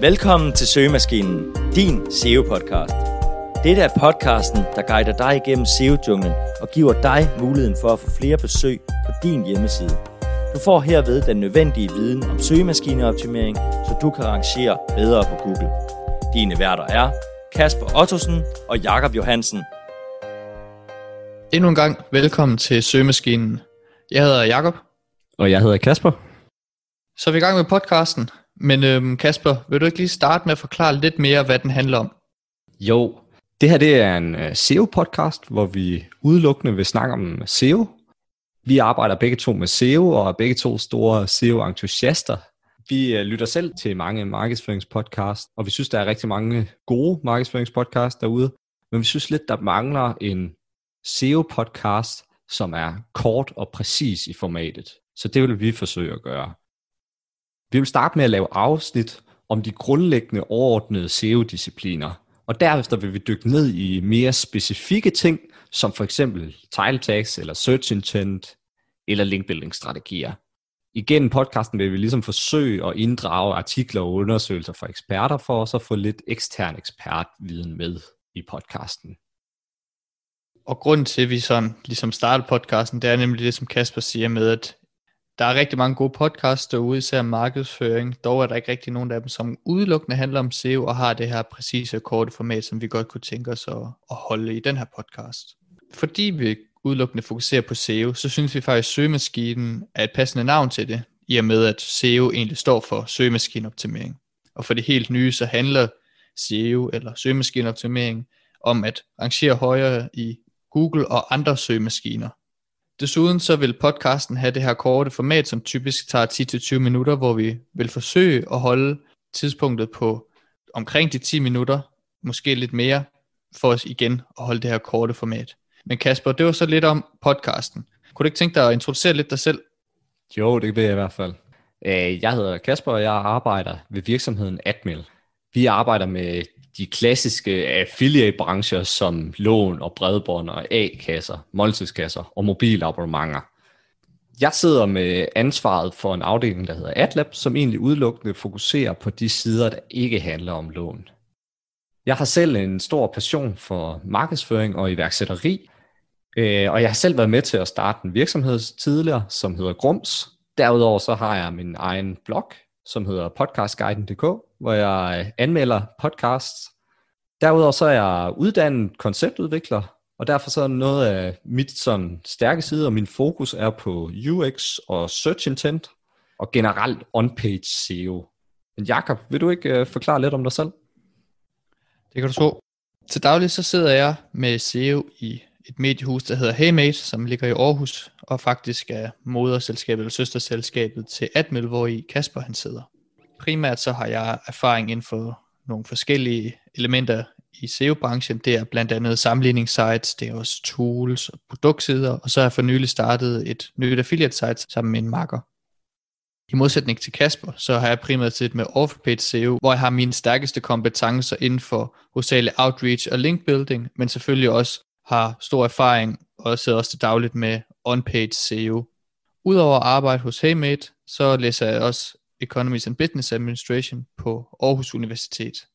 Velkommen til Søgemaskinen, din SEO-podcast. Dette er podcasten, der guider dig igennem SEO-junglen og giver dig muligheden for at få flere besøg på din hjemmeside. Du får herved den nødvendige viden om søgemaskineoptimering, så du kan rangere bedre på Google. Dine værter er Kasper Ottosen og Jakob Johansen. Endnu en gang velkommen til Søgemaskinen. Jeg hedder Jakob. Og jeg hedder Kasper. Så er vi i gang med podcasten. Men øhm, Kasper, vil du ikke lige starte med at forklare lidt mere, hvad den handler om? Jo, det her det er en øh, SEO-podcast, hvor vi udelukkende vil snakke om SEO. Vi arbejder begge to med SEO og er begge to store SEO-entusiaster. Vi øh, lytter selv til mange markedsføringspodcasts, og vi synes, der er rigtig mange gode markedsføringspodcasts derude. Men vi synes lidt, der mangler en SEO-podcast, som er kort og præcis i formatet. Så det vil vi forsøge at gøre. Vi vil starte med at lave afsnit om de grundlæggende overordnede SEO-discipliner, og derefter vil vi dykke ned i mere specifikke ting, som for eksempel title tags eller search intent eller linkbuilding strategier. Igen podcasten vil vi ligesom forsøge at inddrage artikler og undersøgelser fra eksperter for os at få lidt ekstern ekspertviden med i podcasten. Og grunden til, at vi sådan ligesom starter podcasten, det er nemlig det, som Kasper siger med, at der er rigtig mange gode podcasts derude, især markedsføring. Dog er der ikke rigtig nogen af dem, som udelukkende handler om SEO og har det her præcise korte format, som vi godt kunne tænke os at, at holde i den her podcast. Fordi vi udelukkende fokuserer på SEO, så synes vi faktisk, at søgemaskinen er et passende navn til det, i og med at SEO egentlig står for søgemaskineoptimering. Og for det helt nye, så handler SEO eller søgemaskineoptimering om at rangere højere i Google og andre søgemaskiner. Desuden så vil podcasten have det her korte format, som typisk tager 10-20 minutter, hvor vi vil forsøge at holde tidspunktet på omkring de 10 minutter, måske lidt mere, for os igen at holde det her korte format. Men Kasper, det var så lidt om podcasten. Kunne du ikke tænke dig at introducere lidt dig selv? Jo, det vil jeg i hvert fald. Øh, jeg hedder Kasper, og jeg arbejder ved virksomheden Admil. Vi arbejder med de klassiske affiliate-brancher som lån og bredbånd og A-kasser, måltidskasser og mobilabonnementer. Jeg sidder med ansvaret for en afdeling, der hedder Adlab, som egentlig udelukkende fokuserer på de sider, der ikke handler om lån. Jeg har selv en stor passion for markedsføring og iværksætteri, øh, og jeg har selv været med til at starte en virksomhed tidligere, som hedder Grums. Derudover så har jeg min egen blog, som hedder podcastguiden.dk, hvor jeg øh, anmelder podcasts. Derudover så er jeg uddannet konceptudvikler, og derfor så er noget af mit sådan stærke side og min fokus er på UX og search intent og generelt on-page SEO. Men Jakob, vil du ikke øh, forklare lidt om dig selv? Det kan du tro. Til daglig så sidder jeg med SEO i et mediehus, der hedder Heymate, som ligger i Aarhus, og faktisk er moderselskabet eller søsterselskabet til Admil, hvor i Kasper han sidder. Primært så har jeg erfaring inden for nogle forskellige elementer i SEO-branchen. Det er blandt andet sammenligningssites, det er også tools og produktsider, og så har jeg for nylig startet et nyt affiliate-site sammen med en marker. I modsætning til Kasper, så har jeg primært set med Overpage SEO, hvor jeg har mine stærkeste kompetencer inden for hosale outreach og link building, men selvfølgelig også har stor erfaring og sidder også til dagligt med on-page SEO. Udover at arbejde hos Heymate, så læser jeg også Economics and Business Administration på Aarhus Universitet.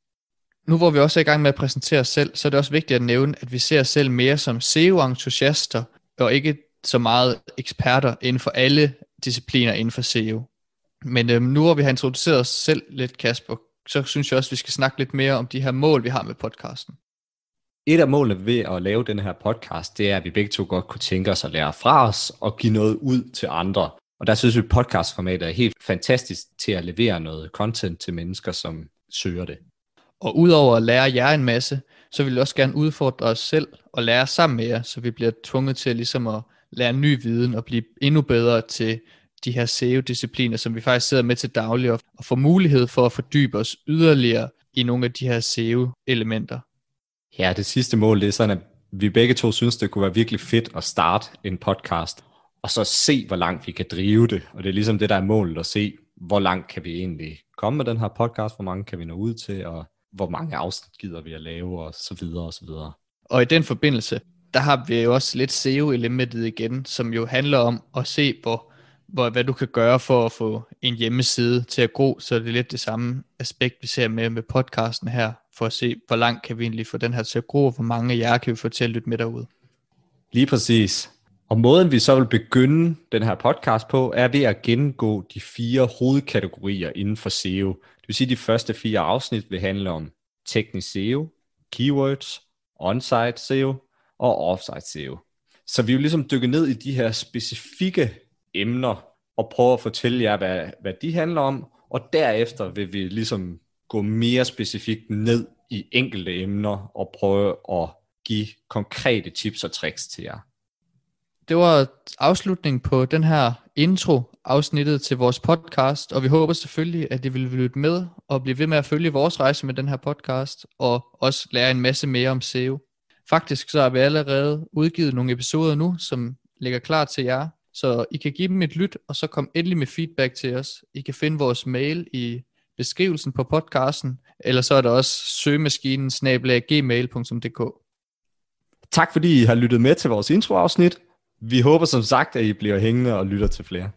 Nu hvor vi også er i gang med at præsentere os selv, så er det også vigtigt at nævne, at vi ser os selv mere som SEO-entusiaster, og ikke så meget eksperter inden for alle discipliner inden for SEO. Men øhm, nu hvor vi har introduceret os selv lidt, Kasper, så synes jeg også, at vi skal snakke lidt mere om de her mål, vi har med podcasten. Et af målene ved at lave den her podcast, det er, at vi begge to godt kunne tænke os at lære fra os og give noget ud til andre. Og der synes vi, at podcastformatet er helt fantastisk til at levere noget content til mennesker, som søger det. Og udover at lære jer en masse, så vil vi også gerne udfordre os selv og lære sammen med jer, så vi bliver tvunget til ligesom at lære ny viden og blive endnu bedre til de her SEO-discipliner, som vi faktisk sidder med til daglig, og få mulighed for at fordybe os yderligere i nogle af de her SEO-elementer. Ja, det sidste mål det er sådan, at vi begge to synes, det kunne være virkelig fedt at starte en podcast, og så se, hvor langt vi kan drive det. Og det er ligesom det, der er målet at se, hvor langt kan vi egentlig komme med den her podcast, hvor mange kan vi nå ud til, og hvor mange afsnit gider vi at lave, og så videre, og så videre. Og i den forbindelse, der har vi jo også lidt SEO-elementet igen, som jo handler om at se, hvor, hvor, hvad du kan gøre for at få en hjemmeside til at gro, så det er lidt det samme aspekt, vi ser med med podcasten her, for at se, hvor langt kan vi egentlig få den her til at gro, og hvor mange af jer kan vi få til at lytte med derude. Lige præcis. Og måden vi så vil begynde den her podcast på, er ved at gennemgå de fire hovedkategorier inden for SEO. Det vil sige, at de første fire afsnit vil handle om teknisk SEO, keywords, on-site SEO og off-site SEO. Så vi vil ligesom dykke ned i de her specifikke emner og prøve at fortælle jer, hvad, hvad de handler om, og derefter vil vi ligesom gå mere specifikt ned i enkelte emner og prøve at give konkrete tips og tricks til jer. Det var afslutningen på den her intro afsnittet til vores podcast, og vi håber selvfølgelig, at I vil lytte med og blive ved med at følge vores rejse med den her podcast, og også lære en masse mere om SEO. Faktisk så har vi allerede udgivet nogle episoder nu, som ligger klar til jer, så I kan give dem et lyt, og så kom endelig med feedback til os. I kan finde vores mail i beskrivelsen på podcasten, eller så er der også søgemaskinen snablag.gmail.dk. Tak fordi I har lyttet med til vores introafsnit. Vi håber som sagt, at I bliver hængende og lytter til flere.